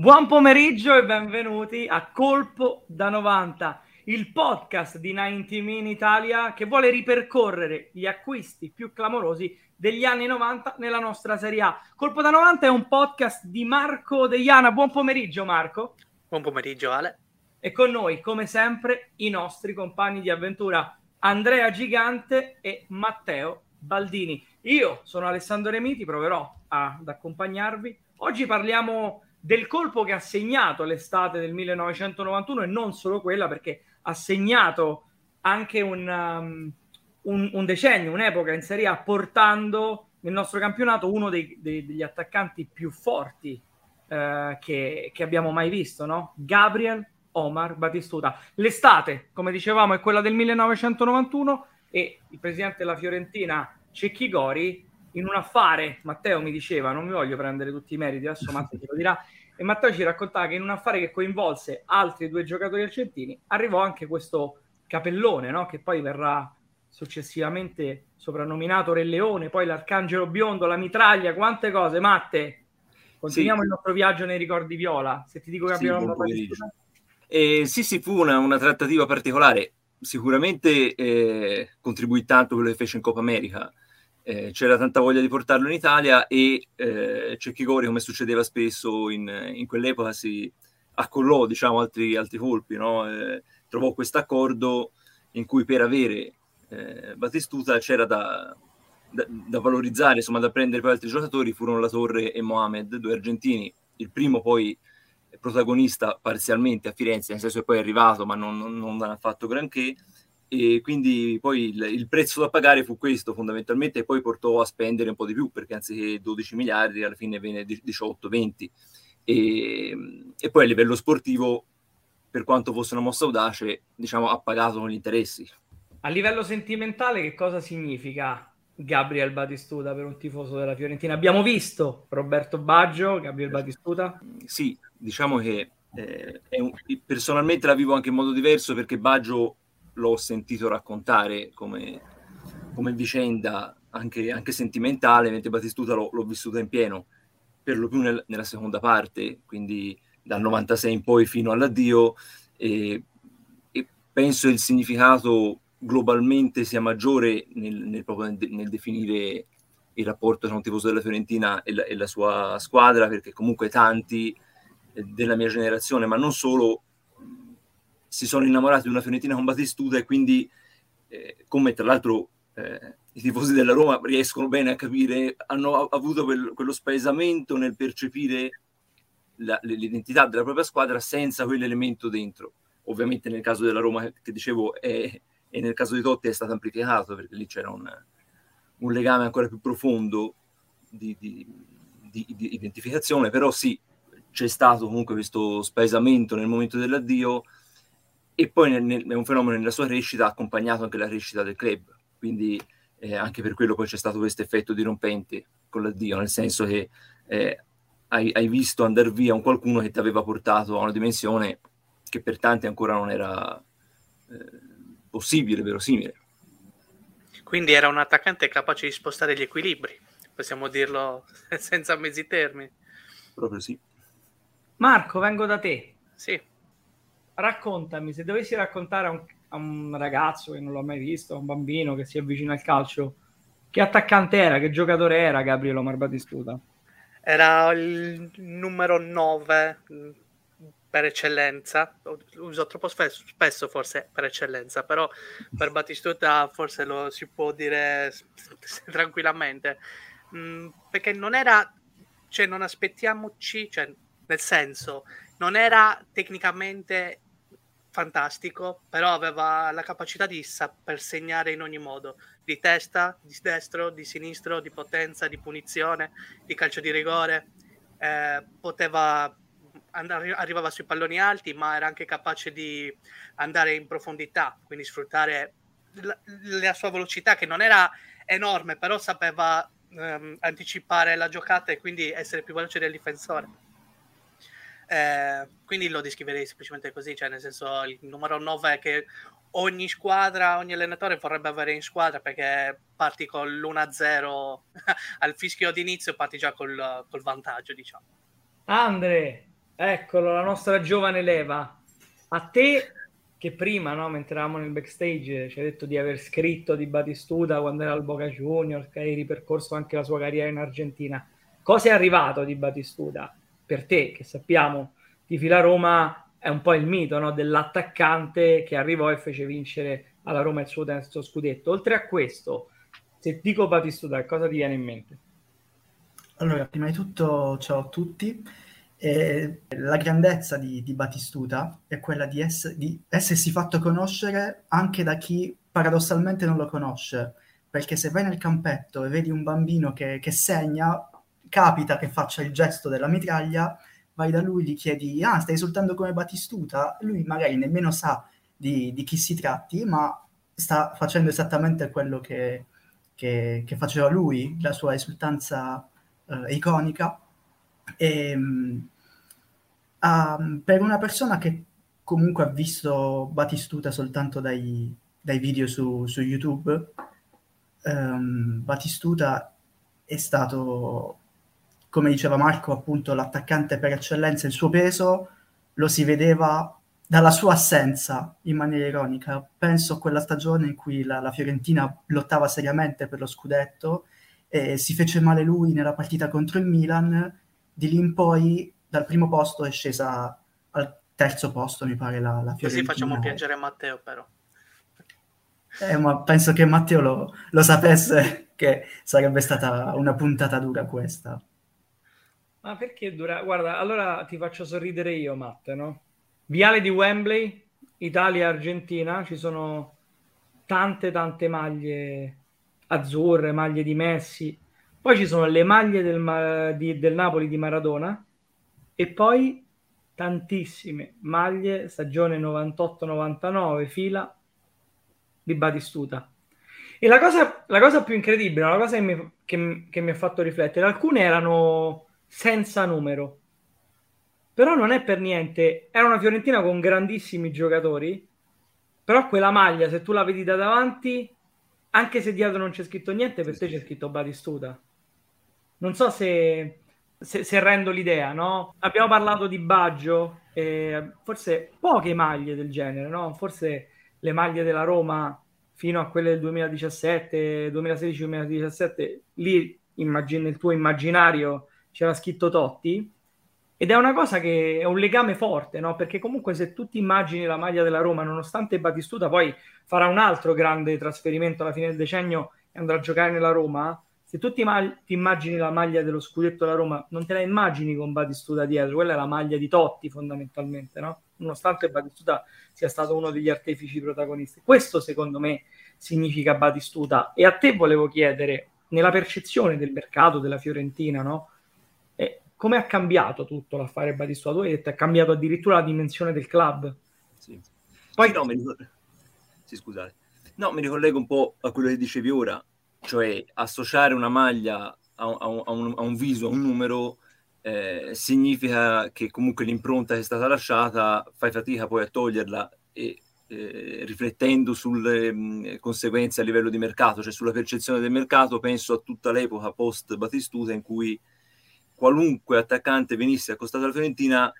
Buon pomeriggio e benvenuti a Colpo da 90, il podcast di 90 Min Italia che vuole ripercorrere gli acquisti più clamorosi degli anni 90 nella nostra Serie A. Colpo da 90 è un podcast di Marco Deiana. Buon pomeriggio Marco. Buon pomeriggio Ale. E con noi, come sempre, i nostri compagni di avventura Andrea Gigante e Matteo Baldini. Io sono Alessandro Remiti, proverò ad accompagnarvi. Oggi parliamo del colpo che ha segnato l'estate del 1991 e non solo quella perché ha segnato anche un, um, un, un decennio, un'epoca in Serie A portando nel nostro campionato uno dei, dei, degli attaccanti più forti uh, che, che, abbiamo mai visto, no? Gabriel Omar Batistuta. L'estate, come dicevamo, è quella del 1991 e il presidente della Fiorentina Cecchi Gori in un affare, Matteo mi diceva, non mi voglio prendere tutti i meriti, adesso Matteo te lo dirà, e Matteo ci raccontava che in un affare che coinvolse altri due giocatori argentini arrivò anche questo capellone, no? che poi verrà successivamente soprannominato Re Leone, poi l'Arcangelo Biondo, la mitraglia, quante cose, Matte. Continuiamo sì. il nostro viaggio nei ricordi viola. Se ti dico che abbiamo sì, eh, sì, sì, fu una, una trattativa particolare. Sicuramente eh, contribuì tanto quello che fece in Coppa America eh, c'era tanta voglia di portarlo in Italia e eh, Cecchigori, come succedeva spesso in, in, quell'epoca, si accollò diciamo, altri, altri colpi, no? eh, trovò questo accordo in cui per avere eh, Battistuta c'era da, da, da, valorizzare, insomma da prendere poi altri giocatori, furono La Torre e Mohamed, due argentini, il primo poi protagonista parzialmente a Firenze, nel senso che poi è arrivato ma non, non, non ha fatto granché, e quindi poi il, il, prezzo da pagare fu questo fondamentalmente e poi portò a spendere un po' di più perché anziché 12 miliardi alla fine venne 18-20 e, e, poi a livello sportivo per quanto fosse una mossa audace diciamo ha pagato con gli interessi. A livello sentimentale che cosa significa Gabriel Batistuta per un tifoso della Fiorentina? Abbiamo visto Roberto Baggio Gabriel Batistuta? Sì diciamo che eh, un, personalmente la vivo anche in modo diverso perché Baggio l'ho sentito raccontare come, come vicenda anche, anche, sentimentale, mentre Battistuta l'ho, l'ho vissuta in pieno, per lo più nel, nella seconda parte, quindi dal 96 in poi fino all'addio, e, e penso il significato globalmente sia maggiore nel, nel, nel, definire il rapporto tra un tifoso della Fiorentina e la, e la, sua squadra, perché comunque tanti eh, della mia generazione, ma non solo, si sono innamorati di una Fiorentina con Batistuta e quindi, eh, come tra l'altro eh, i tifosi della Roma riescono bene a capire, hanno avuto quel, quello spaesamento nel percepire la, l'identità della propria squadra senza quell'elemento dentro. Ovviamente nel caso della Roma, che dicevo, è, e nel caso di Totti è stato amplificato perché lì c'era un, un legame ancora più profondo di, di, di, di, identificazione, però sì, c'è stato comunque questo spaesamento nel momento dell'addio e poi nel, nel, è un fenomeno nella sua crescita ha accompagnato anche la crescita del club, quindi eh, anche per quello poi c'è stato questo effetto dirompente con l'addio, nel senso che eh, hai, hai, visto andare via un qualcuno che ti aveva portato a una dimensione che per tanti ancora non era eh, possibile, verosimile. Quindi era un attaccante capace di spostare gli equilibri, possiamo dirlo senza mezzi termini. Proprio sì. Marco, vengo da te. Sì raccontami, se dovessi raccontare a un, a un, ragazzo che non l'ho mai visto, a un bambino che si avvicina al calcio, che attaccante era, che giocatore era Gabriele Omar Batistuta? Era il numero 9 mm, per eccellenza, uso troppo spesso, spesso forse per eccellenza, però per Batistuta forse lo si può dire tranquillamente, mm, perché non era, cioè non aspettiamoci, cioè nel senso, non era tecnicamente fantastico, però aveva la capacità di saper segnare in ogni modo, di testa, di destro, di sinistro, di potenza, di punizione, di calcio di rigore, eh, poteva andare, arrivava sui palloni alti, ma era anche capace di andare in profondità, quindi sfruttare la, la sua velocità che non era enorme, però sapeva ehm, anticipare la giocata e quindi essere più veloce del difensore. Eh, quindi lo descriverei semplicemente così, cioè nel senso il numero 9 che ogni squadra, ogni allenatore vorrebbe avere in squadra perché parti con l'1-0 al fischio d'inizio, parti già col, col vantaggio, diciamo. Andre, eccolo, la nostra giovane leva. A te che prima, no, mentre eravamo nel backstage, ci ha detto di aver scritto di Batistuta quando era al Boca Juniors, che hai ripercorso anche la sua carriera in Argentina. Cosa è arrivato di Batistuta? Per te, che sappiamo, di Fila Roma è un po' il mito no, dell'attaccante che arrivò e fece vincere alla Roma il suo terzo scudetto. Oltre a questo, se dico Batistuta, cosa ti viene in mente? Allora, prima di tutto, ciao a tutti. E la grandezza di, di, Batistuta è quella di, ess- di, essersi fatto conoscere anche da chi paradossalmente non lo conosce, perché se vai nel campetto e vedi un bambino che, che segna, capita che faccia il gesto della mitraglia, vai da lui, gli chiedi, ah, stai esultando come Batistuta? Lui magari nemmeno sa di, di chi si tratti, ma sta facendo esattamente quello che, che, che faceva lui, la sua esultanza eh, iconica e, um, per una persona che comunque ha visto Batistuta soltanto dai, dai video su, su YouTube, um, Batistuta è stato, come diceva Marco, appunto l'attaccante per eccellenza, il suo peso lo si vedeva dalla sua assenza in maniera ironica. Penso a quella stagione in cui la, la Fiorentina lottava seriamente per lo scudetto e si fece male lui nella partita contro il Milan di lì in poi dal primo posto è scesa al terzo posto, mi pare la, la Così facciamo piangere Matteo però. Eh, ma penso che Matteo lo, lo sapesse che sarebbe stata una puntata dura questa. Ma perché dura? Guarda, allora ti faccio sorridere io, Matte, no? Viale di Wembley, Italia-Argentina, ci sono tante tante maglie azzurre, maglie di Messi, poi ci sono le maglie del, di, del Napoli di Maradona e poi tantissime maglie stagione 98-99 fila di Batistuta. E la cosa, la cosa più incredibile, la cosa che mi, che, che mi ha fatto riflettere, alcune erano senza numero, però non è per niente, era una Fiorentina con grandissimi giocatori, però quella maglia, se tu la vedi da davanti, anche se dietro non c'è scritto niente, per te c'è scritto Batistuta non so se, se, se rendo l'idea, no? Abbiamo parlato di Baggio, eh, forse poche maglie del genere, no? Forse le maglie della Roma fino a quelle del 2017, 2016-2017, lì immagino il tuo immaginario c'era scritto Totti ed è una cosa che è un legame forte, no? Perché comunque se tu ti immagini la maglia della Roma, nonostante Batistuta poi farà un altro grande trasferimento alla fine del decennio e andrà a giocare nella Roma, se tu ti, ma- ti, immagini la maglia dello scudetto della Roma, non te la immagini con Batistuta dietro, quella è la maglia di Totti fondamentalmente, no? Nonostante Batistuta sia stato uno degli artefici protagonisti. Questo secondo me significa Batistuta. E a te volevo chiedere, nella percezione del mercato della Fiorentina, no? Come ha cambiato tutto l'affare Batistuta? Tu hai detto è cambiato addirittura la dimensione del club. Sì. Poi no, mi sì, scusate. No, mi ricollego un po' a quello che dicevi ora cioè associare una maglia a, a, un, a, un, a un, viso, a un numero, eh, significa che comunque l'impronta che è stata lasciata fai fatica poi a toglierla e eh, riflettendo sulle mh, conseguenze a livello di mercato, cioè sulla percezione del mercato, penso a tutta l'epoca post Batistuta in cui qualunque attaccante venisse accostato alla Fiorentina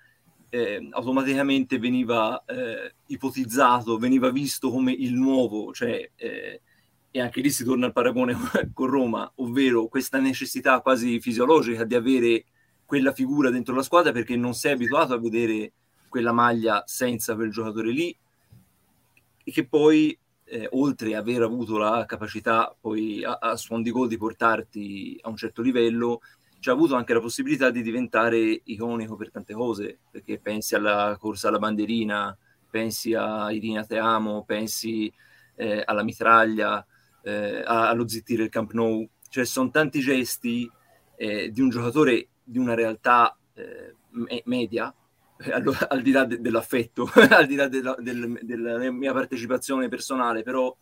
eh, automaticamente veniva eh, ipotizzato, veniva visto come il nuovo, cioè eh, e anche lì si torna al paragone con Roma, ovvero questa necessità quasi fisiologica di avere quella figura dentro la squadra perché non sei abituato a vedere quella maglia senza quel giocatore lì e che poi eh, oltre ad aver avuto la capacità poi a, a suon di gol di portarti a un certo livello ci ha avuto anche la possibilità di diventare iconico per tante cose perché pensi alla corsa alla bandierina pensi a Irina Te Amo pensi eh, alla mitraglia eh, allo zittire il Camp Nou, cioè sono tanti gesti eh, di un giocatore di una realtà eh, me- media al, al di là de, dell'affetto, al di là della, del, della mia partecipazione personale, però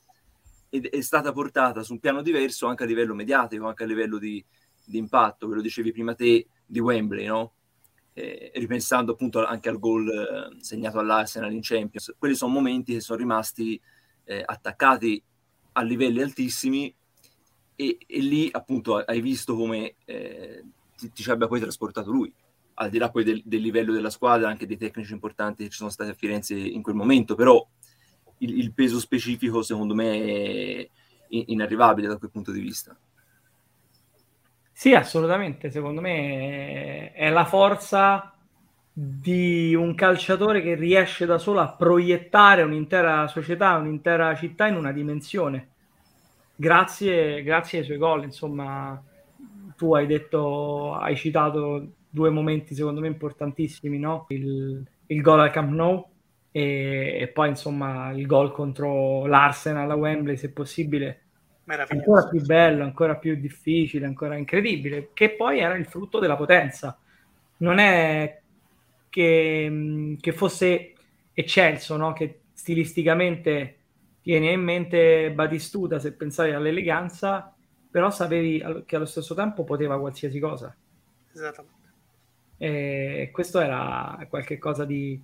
è, è, stata portata su un piano diverso anche a livello mediatico, anche a livello di, di impatto, ve lo dicevi prima te, di Wembley, no? Eh, ripensando appunto anche al gol eh, segnato all'Arsenal in Champions, quelli sono momenti che sono rimasti eh, attaccati a livelli altissimi e, e, lì appunto hai visto come eh, ti, ti ci abbia poi trasportato lui al di là poi del, del, livello della squadra, anche dei tecnici importanti che ci sono stati a Firenze in quel momento, però il, il peso specifico secondo me è inarrivabile da quel punto di vista. Sì, assolutamente, secondo me è la forza di un calciatore che riesce da solo a proiettare un'intera società, un'intera città in una dimensione. Grazie, grazie ai suoi gol, insomma, tu hai detto, hai citato due momenti secondo me importantissimi, no? il, il gol al Camp Nou e, e, poi insomma il gol contro l'Arsenal a Wembley se possibile ancora più bello, ancora più difficile, ancora incredibile, che poi era il frutto della potenza. Non è che, che fosse eccelso, no? che stilisticamente tiene in mente Batistuta se pensavi all'eleganza, però sapevi che allo stesso tempo poteva qualsiasi cosa. Esattamente. E questo era qualcosa di,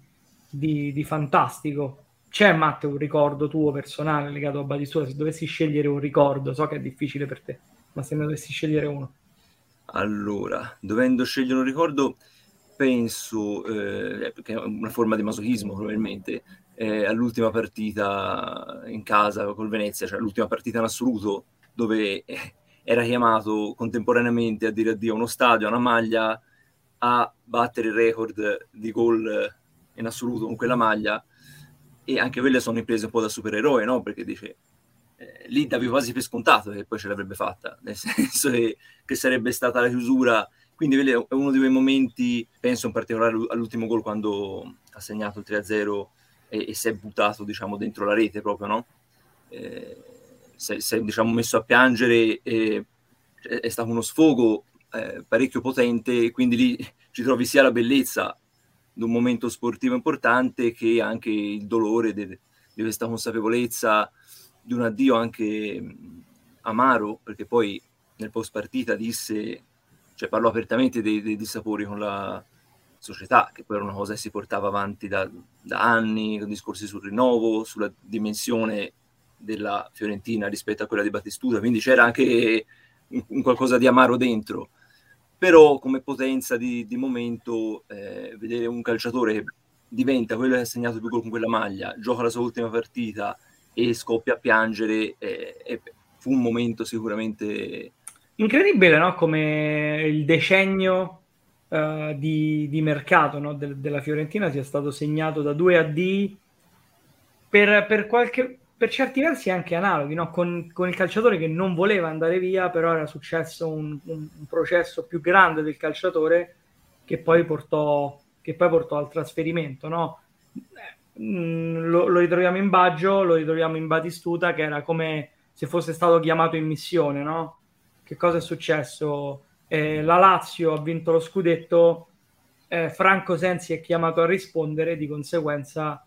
di, di fantastico. C'è Matteo un ricordo tuo personale legato a Batistuta? Se dovessi scegliere un ricordo, so che è difficile per te, ma se ne dovessi scegliere uno. Allora, dovendo scegliere un ricordo, penso, eh, che è una forma di masochismo probabilmente, eh, all'ultima partita in casa col Venezia, cioè l'ultima partita in assoluto, dove eh, era chiamato contemporaneamente a dire addio a uno stadio, a una maglia, a battere il record di gol in assoluto con quella maglia e anche quelle sono imprese un po' da supereroe, no? Perché dice, eh, lì davi quasi per scontato che poi ce l'avrebbe fatta, nel senso che, che sarebbe stata la chiusura. Quindi è uno di quei momenti, penso in particolare all'ultimo gol quando ha segnato il 3-0 e, e si è buttato, diciamo, dentro la rete proprio, no? Eh, si è, diciamo, messo a piangere e è stato uno sfogo eh, parecchio potente quindi lì ci trovi sia la bellezza di un momento sportivo importante che anche il dolore di questa consapevolezza di un addio anche amaro, perché poi nel post partita disse, cioè parlò apertamente dei, dei dissapori con la società, che poi era una cosa che si portava avanti da, da anni, con discorsi sul rinnovo, sulla dimensione della Fiorentina rispetto a quella di Battistuta, quindi c'era anche un, un qualcosa di amaro dentro però come potenza di, di momento eh, vedere un calciatore che diventa quello che ha segnato più gol con quella maglia, gioca la sua ultima partita e scoppia a piangere, eh, fu un momento sicuramente... Incredibile, no? Come il decennio uh, di, di, mercato no? De, della Fiorentina sia stato segnato da due AD per, per qualche per certi versi anche analoghi, no? con, con, il calciatore che non voleva andare via, però era successo un, un, un processo più grande del calciatore che poi portò, che poi portò al trasferimento. No? Mm, lo, lo, ritroviamo in Baggio, lo ritroviamo in Batistuta, che era come se fosse stato chiamato in missione. No? Che cosa è successo? Eh, la Lazio ha vinto lo scudetto, eh, Franco Sensi è chiamato a rispondere, di conseguenza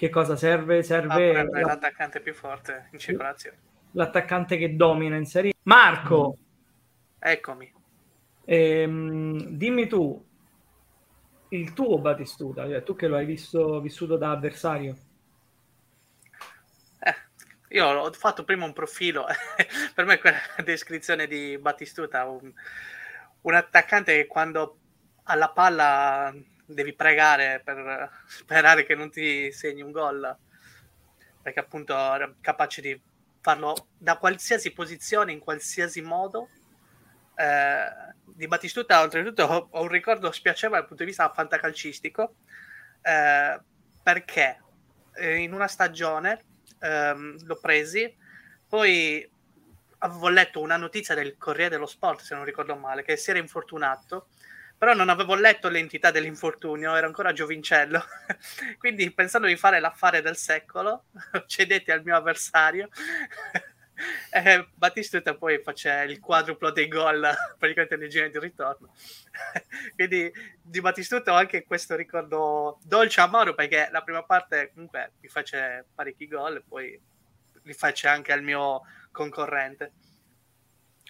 che cosa serve? Serve ah, la... l'attaccante più forte in circolazione. L'attaccante che domina in serie. Marco! Mm. Eccomi. Ehm, dimmi tu, il tuo Batistuta, cioè tu che lo hai visto, vissuto da avversario. Eh, io ho fatto prima un profilo, per me quella descrizione di Battistuta, un, un attaccante che quando alla palla devi pregare per sperare che non ti segni un gol, perché appunto era capace di farlo da qualsiasi posizione, in qualsiasi modo. Eh, di Battistuta, oltretutto, ho, un ricordo spiacevole dal punto di vista fantacalcistico, eh, perché? Eh, in una stagione ehm, l'ho presi, poi avevo letto una notizia del Corriere dello Sport, se non ricordo male, che si era infortunato però non avevo letto l'entità dell'infortunio, ero ancora giovincello, quindi pensando di fare l'affare del secolo, cedetti al mio avversario. Eh, Battistuta poi faceva il quadruplo dei gol praticamente nel giro di ritorno. Quindi di Battistuta ho anche questo ricordo dolce amaro perché la prima parte comunque mi face parecchi gol e poi li face anche al mio concorrente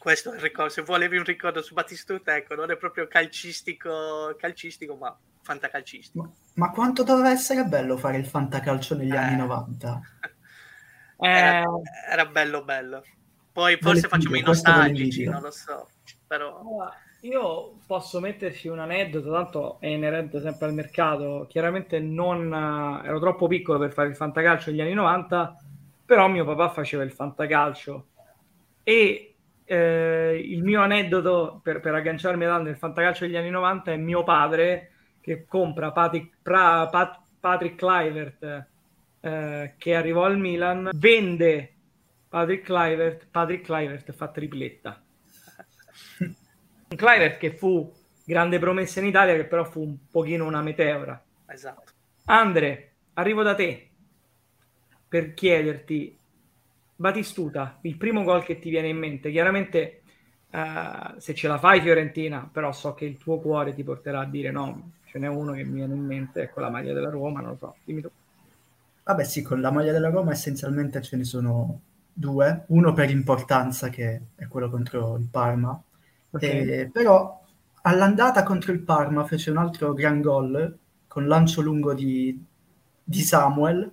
questo è il ricordo se volevi un ricordo su Battistuta ecco non è proprio calcistico calcistico ma fantacalcistico ma, ma quanto doveva essere bello fare il fantacalcio negli eh. anni 90 era, eh, era, bello bello. Poi forse facciamo i nostalgici, non lo so. Però... Io posso metterci un aneddoto, tanto è inerente sempre al mercato. Chiaramente non ero troppo piccolo per fare il fantacalcio negli anni 90, però mio papà faceva il fantacalcio. E eh, il mio aneddoto per, per agganciarmi nel fantacalcio degli anni 90 è mio padre che compra Patrick, pra, Pat, Patrick Clivert eh, che arrivò al Milan, vende Patrick Clivert, Patrick Clivert fa tripletta. Clivert che fu grande promessa in Italia, che però fu un pochino una meteora. Esatto. Andre, arrivo da te per chiederti, Batistuta, il primo gol che ti viene in mente, chiaramente uh, se ce la fai Fiorentina, però so che il tuo cuore ti porterà a dire no, ce n'è uno che mi viene in mente, ecco la maglia della Roma, non lo so, dimmi tu. Vabbè sì, con la maglia della Roma essenzialmente ce ne sono due, uno per importanza che è quello contro il Parma, okay. e, però all'andata contro il Parma fece un altro gran gol con lancio lungo di, di Samuel,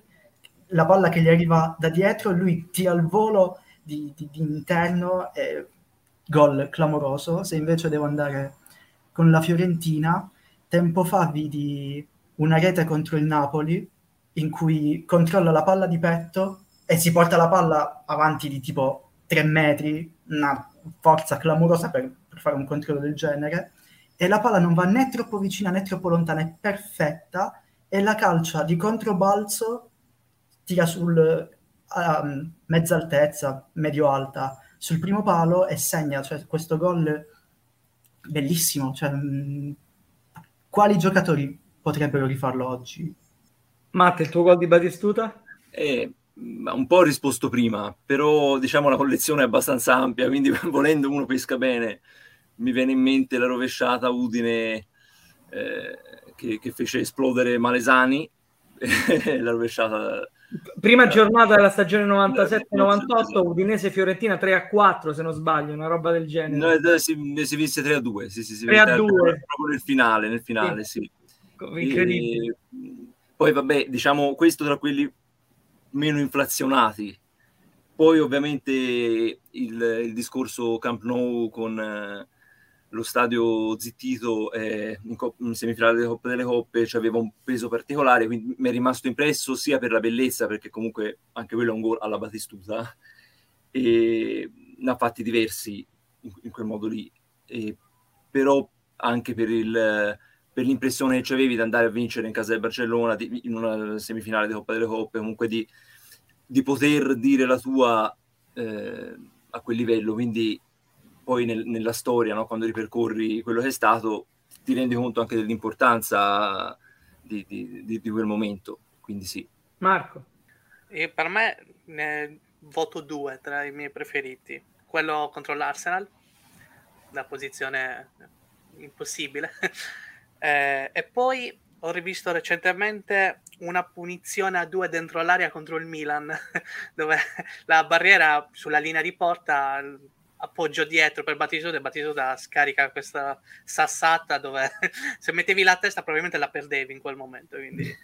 la palla che gli arriva da dietro, lui tira al volo di, di, di interno, e gol clamoroso, se invece devo andare con la Fiorentina, tempo fa vidi una rete contro il Napoli in cui controlla la palla di petto e si porta la palla avanti di tipo 3 metri, una forza clamorosa per, per fare un controllo del genere, e la palla non va né troppo vicina né troppo lontana, è perfetta, e la calcia di controbalzo tira sul um, mezza altezza, medio alta, sul primo palo e segna, cioè questo gol bellissimo, cioè, mh, mm, quali giocatori potrebbero rifarlo oggi? Matte, il tuo gol di Batistuta? Eh, un po' ho risposto prima, però diciamo la collezione è abbastanza ampia, quindi volendo uno pesca bene. Mi viene in mente la rovesciata Udine eh, che, che, fece esplodere Malesani, la rovesciata... Prima giornata della stagione 97-98, Udinese Fiorentina 3 a 4 se non sbaglio, una roba del genere. No, si, si vinse 3 a 2, sì, sì, sì, 3 a 2. Proprio nel finale, nel finale, sì. sì. Incredibile. E, poi vabbè, diciamo questo tra quelli meno inflazionati. Poi ovviamente il, il discorso Camp Nou con eh, lo stadio zittito eh, in, cop- in, semifinale delle Coppe delle Coppe cioè aveva un peso particolare, quindi mi è rimasto impresso sia per la bellezza, perché comunque anche quello è un gol alla Batistuta, e ne ha fatti diversi in, in quel modo lì, e, però anche per il per l'impressione che ci avevi di andare a vincere in casa del Barcellona di, in una semifinale di Coppa delle Coppe, comunque di, di poter dire la tua eh, a quel livello. Quindi poi nel, nella storia, no, quando ripercorri quello che è stato, ti rendi conto anche dell'importanza di, di, di, di quel momento. Quindi sì. Marco. E per me ne voto due tra i miei preferiti. Quello contro l'Arsenal, la posizione impossibile. Eh, e poi ho rivisto recentemente una punizione a due dentro l'area contro il Milan, dove la barriera sulla linea di porta appoggio dietro per Battistuta e Battistuta scarica questa sassata dove se mettevi la testa probabilmente la perdevi in quel momento. Quindi,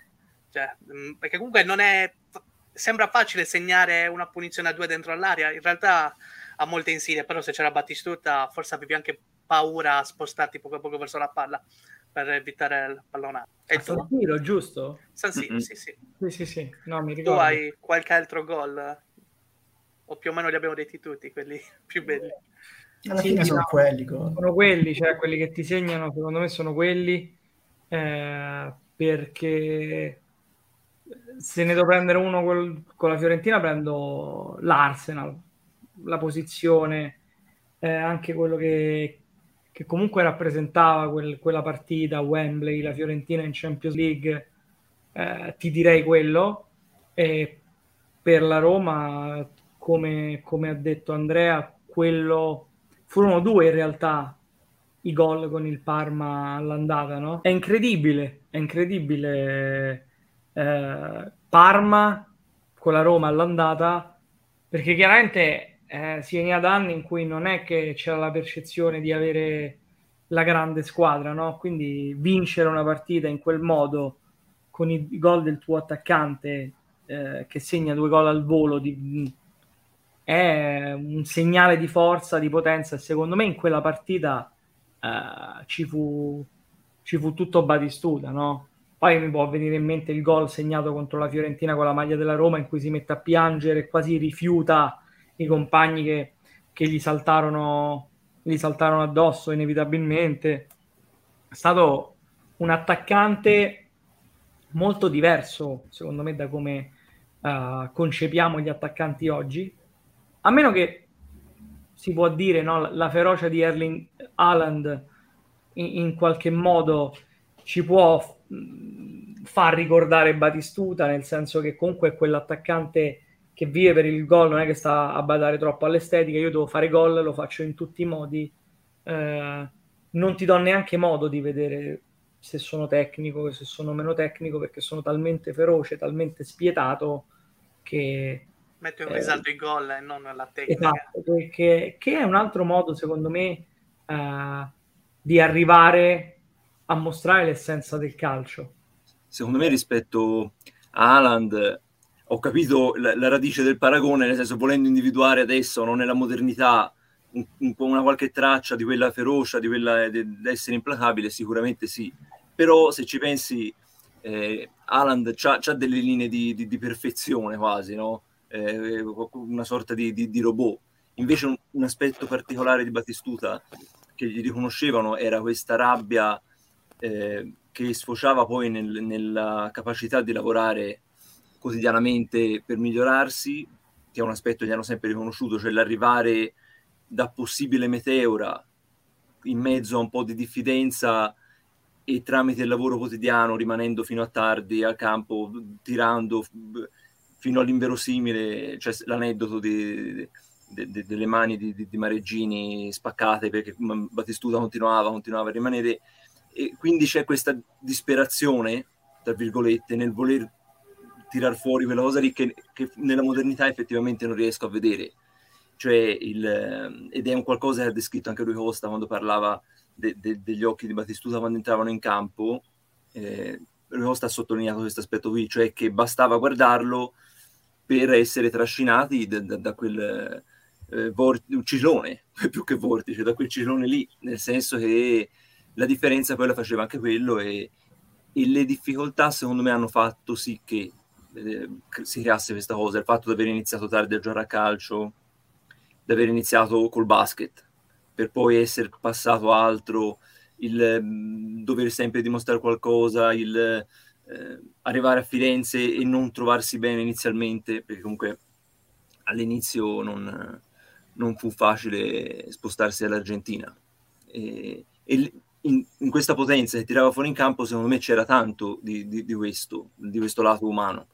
cioè, mm, perché comunque non è. Sembra facile segnare una punizione a due dentro l'area, in realtà ha molte insidie, però se c'era Battistuta forse avevi anche paura a spostarti poco a poco verso la palla per evitare il pallone. E San Siro, giusto? San Siro, mm-hmm. sì, sì. Sì, sì, sì. No, mi ricordo. Tu hai qualche altro gol? O più o meno li abbiamo detti tutti, quelli più belli. Alla sì, fine sono no, quelli. Sono quelli, cioè quelli che ti segnano, secondo me sono quelli, eh, perché se ne devo prendere uno col, con la Fiorentina prendo l'Arsenal, la posizione, eh, anche quello che, che comunque rappresentava quel, quella partita, Wembley, la Fiorentina in Champions League, eh, ti direi quello. E per la Roma come, come ha detto Andrea, quello furono due in realtà i gol con il Parma all'andata, no? È incredibile, è incredibile. Eh, Parma con la Roma all'andata, perché chiaramente eh, si veniva da anni in cui non è che c'era la percezione di avere la grande squadra, no? Quindi vincere una partita in quel modo con i gol del tuo attaccante eh, che segna due gol al volo di, è un segnale di forza, di potenza secondo me in quella partita eh, ci, fu, ci fu tutto Batistuta, no? Poi mi può venire in mente il gol segnato contro la Fiorentina con la maglia della Roma in cui si mette a piangere e quasi rifiuta i compagni che, che gli, saltarono, gli saltarono addosso inevitabilmente. È stato un attaccante molto diverso, secondo me, da come uh, concepiamo gli attaccanti oggi. A meno che si può dire no, la ferocia di Erling Haaland in, in qualche modo ci può far ricordare Batistuta, nel senso che comunque è quell'attaccante che vive per il gol, non è che sta a badare troppo all'estetica, io devo fare gol, lo faccio in tutti i modi, eh, non ti do neanche modo di vedere se sono tecnico, se sono meno tecnico, perché sono talmente feroce, talmente spietato che... Mette un risalto eh, i gol e non la tecnica. Esatto, perché, che è un altro modo, secondo me, eh, di arrivare a mostrare l'essenza del calcio. Secondo me rispetto a Haaland ho capito la, la, radice del paragone, nel senso volendo individuare adesso, non nella modernità, un, un po' una qualche traccia di quella ferocia, di quella di essere implacabile, sicuramente sì. Però se ci pensi, eh, Haaland ha delle linee di, di, di, perfezione quasi, no? Eh, una sorta di, di robot. Invece un, un, aspetto particolare di Battistuta che gli riconoscevano era questa rabbia eh, che sfociava poi nel, nella capacità di lavorare quotidianamente per migliorarsi, che è un aspetto che hanno sempre riconosciuto, cioè l'arrivare da possibile meteora in mezzo a un po' di diffidenza e tramite il lavoro quotidiano, rimanendo fino a tardi al campo, tirando fino all'inverosimile, cioè l'aneddoto di, di, di, delle mani di, di, Mareggini spaccate perché Battistuta continuava, continuava a rimanere e quindi c'è questa disperazione, tra virgolette, nel voler tirar fuori quella cosa lì che, che, nella modernità effettivamente non riesco a vedere. Cioè il, ed è un qualcosa che ha descritto anche lui Costa quando parlava de, de, degli occhi di Battistuta quando entravano in campo. Eh, lui Costa ha sottolineato questo aspetto qui, cioè che bastava guardarlo per essere trascinati da, da, da quel eh, vor- ciclone, più che vortice, da quel ciclone lì, nel senso che la differenza poi la faceva anche quello e, e le difficoltà secondo me hanno fatto sì che eh, si creasse questa cosa, il fatto di aver iniziato tardi a giocare a calcio, di aver iniziato col basket, per poi essere passato altro, il mh, dover sempre dimostrare qualcosa, il eh, arrivare a Firenze e non trovarsi bene inizialmente, perché comunque all'inizio non, non fu facile spostarsi all'Argentina. E, e in, in, questa potenza che tirava fuori in campo, secondo me c'era tanto di, di, di questo, di questo lato umano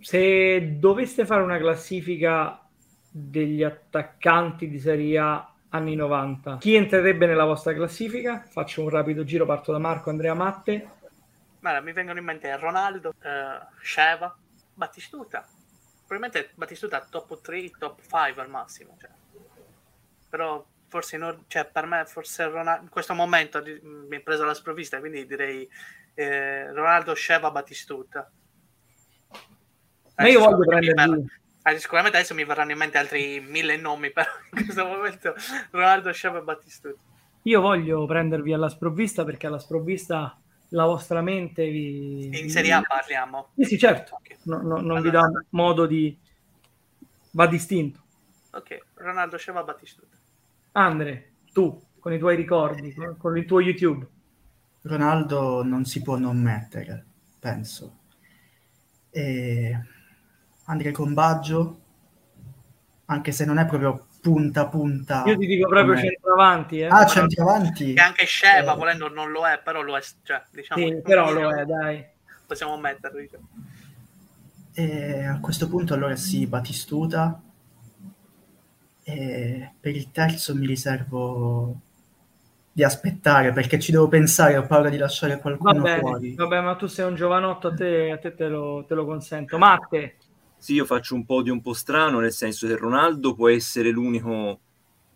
se doveste fare una classifica degli attaccanti di Serie A anni 90, chi entrerebbe nella vostra classifica? Faccio un rapido giro, parto da Marco, Andrea Matte. Guarda, mi vengono in mente Ronaldo, uh, Sheva, Battistuta. Probabilmente Battistuta top 3, top 5 al massimo. Cioè. Però forse in cioè, per me forse Ronaldo, in questo momento mi è preso la sprovvista, quindi direi eh, Ronaldo, Sheva, Battistuta ma io voglio prendere sicuramente adesso mi verranno in mente altri mille nomi, però in questo momento Ronaldo, Sciava e Battistuta. Io voglio prendervi alla sprovvista perché alla sprovvista la vostra mente vi... In Serie A parliamo? Sì, sì certo. Okay. No, no, non allora. vi dà modo di... va distinto. Ok, Ronaldo, Sciava, Battistuta. Andre, tu, con i tuoi ricordi, con il tuo YouTube. Ronaldo non si può non mettere, penso. E Andrea Combaggio, anche se non è proprio punta punta. Io ti dico proprio come... centravanti. Eh. Ah, centravanti. Che anche Sheva, eh. volendo, non lo è, però lo è. Cioè, diciamo, sì, però lo è, dai. Possiamo metterlo. Diciamo. E a questo punto allora sì, Batistuta, E per il terzo mi riservo di aspettare perché ci devo pensare, ho paura di lasciare qualcuno vabbè, fuori. Vabbè, ma tu sei un giovanotto, a te, a te, te, lo, te lo consento. Matte? Sì, io faccio un po' di un po' strano, nel senso che Ronaldo può essere l'unico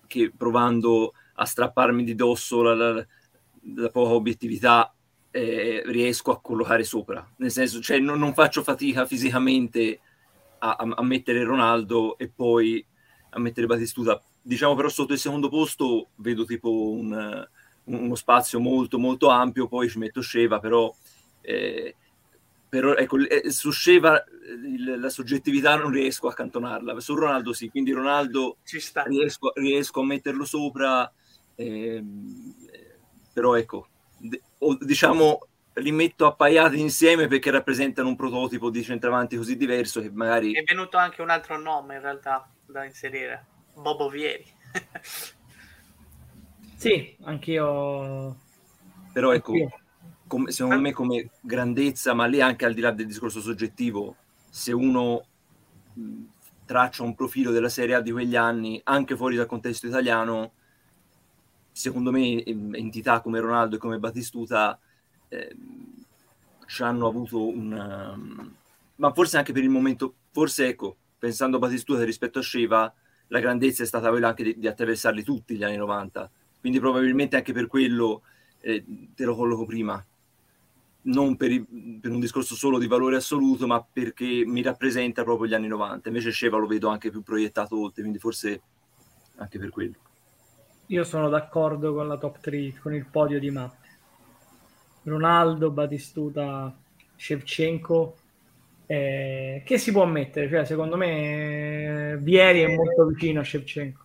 che provando a strapparmi di dosso la, la, la poca obiettività eh, riesco a collocare sopra. Nel senso, cioè, non, non faccio fatica fisicamente a, a, a mettere Ronaldo e poi a mettere Batistuta diciamo però sotto il secondo posto vedo tipo un, uno spazio molto molto ampio, poi ci metto Sceva, però, eh, però ecco, eh, su Sceva il, la soggettività non riesco a accantonarla, su Ronaldo sì, quindi Ronaldo riesco, riesco, a metterlo sopra, eh, però ecco, d- o, diciamo li metto appaiati insieme perché rappresentano un prototipo di centravanti così diverso che magari... È venuto anche un altro nome in realtà da inserire Bobo Vieri. sì, anch'io. Però ecco, come, secondo me come grandezza, ma lì anche al di là del discorso soggettivo, se uno traccia un profilo della Serie A di quegli anni, anche fuori dal contesto italiano, secondo me entità come Ronaldo e come Battistuta eh, ci hanno avuto un... ma forse anche per il momento, forse ecco, pensando a Battistuta rispetto a Sheva, la grandezza è stata quella anche di, di attraversarli tutti gli anni 90. Quindi probabilmente anche per quello eh, te lo colloco prima. Non per, i, per, un discorso solo di valore assoluto, ma perché mi rappresenta proprio gli anni 90. Invece Sceva lo vedo anche più proiettato oltre, quindi forse anche per quello. Io sono d'accordo con la top 3, con il podio di Matte. Ronaldo, Batistuta, Shevchenko, eh, che si può mettere? Cioè, secondo me Vieri è molto vicino a Shevchenko.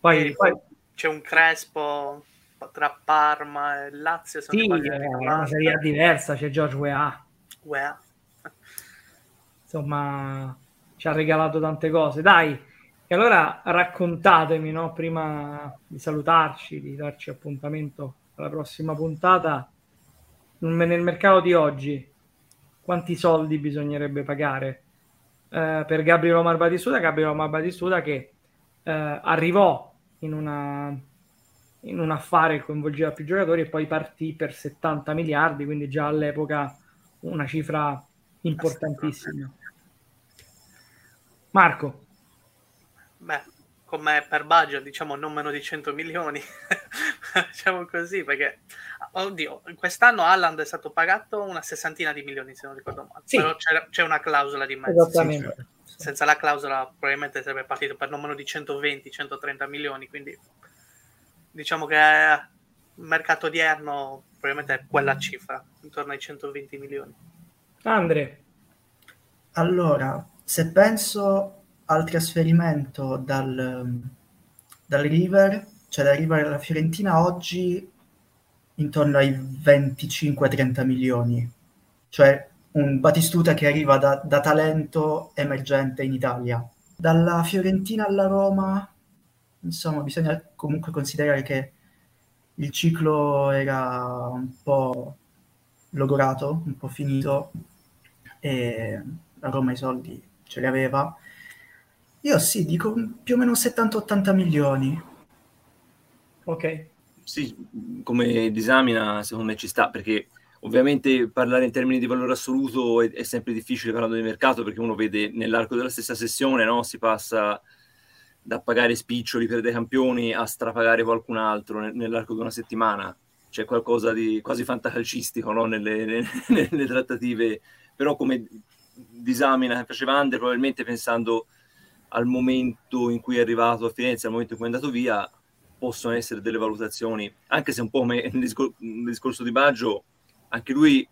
Poi, poi c'è un Crespo tra Parma e Lazio. Sì, è una serie diversa, c'è George Weah. Weah. Insomma, ci ha regalato tante cose. Dai, e allora raccontatemi, no? prima di salutarci, di darci appuntamento alla prossima puntata, nel mercato di oggi, quanti soldi bisognerebbe pagare eh, per Gabriele Omar Batistuta, Gabriele Omar Batistuta che eh, arrivò in, una, in un affare che coinvolgeva più giocatori e poi partì per 70 miliardi, quindi già all'epoca una cifra importantissima. Marco. Beh, come per budget, diciamo non meno di 100 milioni, diciamo così, perché oddio, quest'anno Alland è stato pagato una sessantina di milioni, se non ricordo male, sì. però c'è, una clausola di mezzo. Esattamente. Sì, senza la clausola probabilmente sarebbe partito per non meno di 120-130 milioni, quindi diciamo che il mercato odierno probabilmente è quella cifra, intorno ai 120 milioni. Andre. Allora, se penso al trasferimento dal, dal River, cioè da River alla Fiorentina oggi intorno ai 25-30 milioni, cioè un Batistuta che arriva da, da, talento emergente in Italia. Dalla Fiorentina alla Roma, insomma, bisogna comunque considerare che il ciclo era un po' logorato, un po' finito e la Roma i soldi ce li aveva io sì, dico più o meno 70-80 milioni. Ok. Sì, come disamina secondo me ci sta, perché ovviamente parlare in termini di valore assoluto è, è sempre difficile parlando di mercato, perché uno vede nell'arco della stessa sessione, no? si passa da pagare spiccioli per dei campioni a strapagare qualcun altro nell'arco di una settimana. C'è qualcosa di quasi fantacalcistico no? nelle, nelle, nelle trattative, però come disamina che faceva Ander, probabilmente pensando al momento in cui è arrivato a Firenze, al momento in cui è andato via, possono essere delle valutazioni, anche se un po' come nel discor- discorso di Baggio, anche lui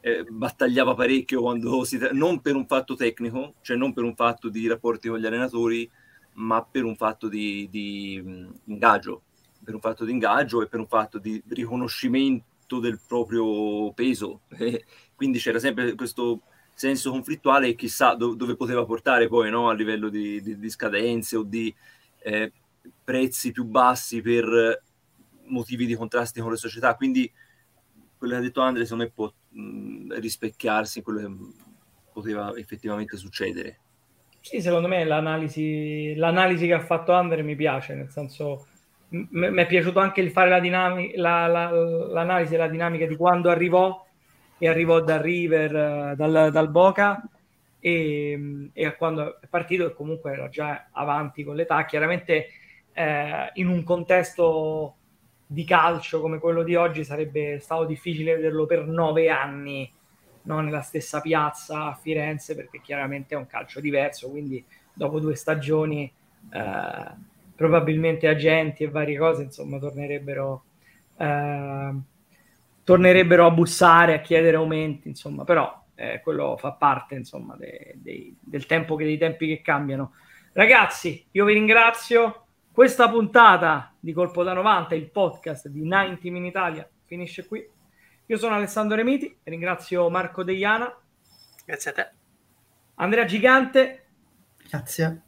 eh, battagliava parecchio quando si tra- non per un fatto tecnico, cioè non per un fatto di rapporti con gli allenatori, ma per un fatto di, di ingaggio, per un fatto di ingaggio e per un fatto di riconoscimento del proprio peso. Quindi c'era sempre questo senso conflittuale e chissà do- dove poteva portare poi no? a livello di, di, di, scadenze o di eh, prezzi più bassi per motivi di contrasti con le società. Quindi quello che ha detto Andre secondo me può mh, rispecchiarsi in quello che poteva effettivamente succedere. Sì, secondo me l'analisi, l'analisi che ha fatto Andre mi piace, nel senso mi è piaciuto anche il fare la dinamica, la, la, l'analisi della dinamica di quando arrivò e arrivò dal River, dal, dal Boca e, e, quando è partito e comunque era già avanti con l'età. Chiaramente eh, in un contesto di calcio come quello di oggi sarebbe stato difficile vederlo per nove anni no? nella stessa piazza a Firenze perché chiaramente è un calcio diverso, quindi dopo due stagioni eh, probabilmente agenti e varie cose insomma tornerebbero, eh, tornerebbero a bussare, a chiedere aumenti, insomma, però eh, quello fa parte insomma de, de, del tempo che dei tempi che cambiano. Ragazzi, io vi ringrazio. Questa puntata di Colpo da 90, il podcast di 90 in Italia, finisce qui. Io sono Alessandro Remiti, ringrazio Marco Deiana. Grazie a te. Andrea Gigante. Grazie.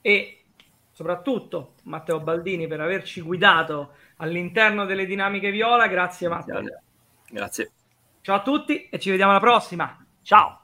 E soprattutto Matteo Baldini per averci guidato all'interno delle dinamiche viola. Grazie Matteo. Grazie. Ciao a tutti e ci vediamo alla prossima. Ciao.